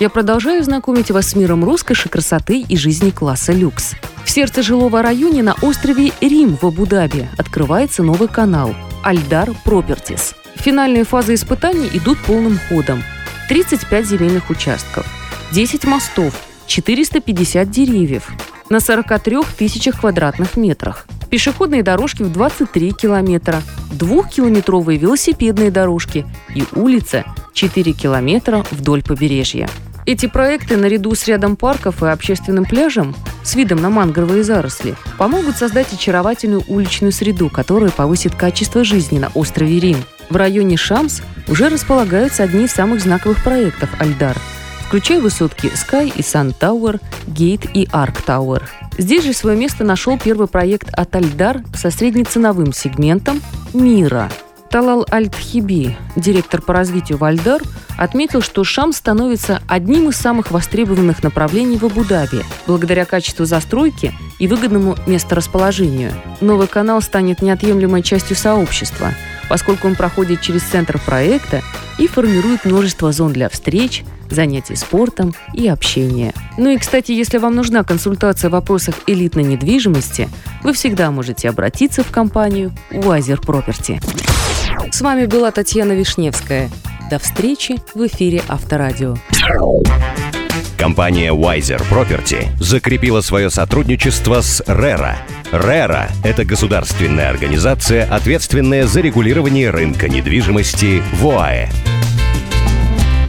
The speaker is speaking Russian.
я продолжаю знакомить вас с миром роскоши, красоты и жизни класса люкс. В сердце жилого района на острове Рим в Абу-Даби открывается новый канал Альдар Пропертис. Финальные фазы испытаний идут полным ходом. 35 земельных участков, 10 мостов, 450 деревьев на 43 тысячах квадратных метрах, пешеходные дорожки в 23 километра, двухкилометровые велосипедные дорожки и улица 4 километра вдоль побережья. Эти проекты, наряду с рядом парков и общественным пляжем с видом на мангровые заросли, помогут создать очаровательную уличную среду, которая повысит качество жизни на острове Рим. В районе Шамс уже располагаются одни из самых знаковых проектов Альдар, включая высотки Sky и Sun Tower, Gate и Arc Tower. Здесь же свое место нашел первый проект от Альдар со среднеценовым сегментом «Мира», Талал Аль-Тхиби, директор по развитию Вальдар, отметил, что Шам становится одним из самых востребованных направлений в Абу-Даби благодаря качеству застройки и выгодному месторасположению. Новый канал станет неотъемлемой частью сообщества, поскольку он проходит через центр проекта и формирует множество зон для встреч, занятий спортом и общения. Ну и, кстати, если вам нужна консультация в вопросах элитной недвижимости, вы всегда можете обратиться в компанию Wiser Property. С вами была Татьяна Вишневская. До встречи в эфире Авторадио. Компания Wiser Property закрепила свое сотрудничество с RERA. RERA – это государственная организация, ответственная за регулирование рынка недвижимости в ОАЭ.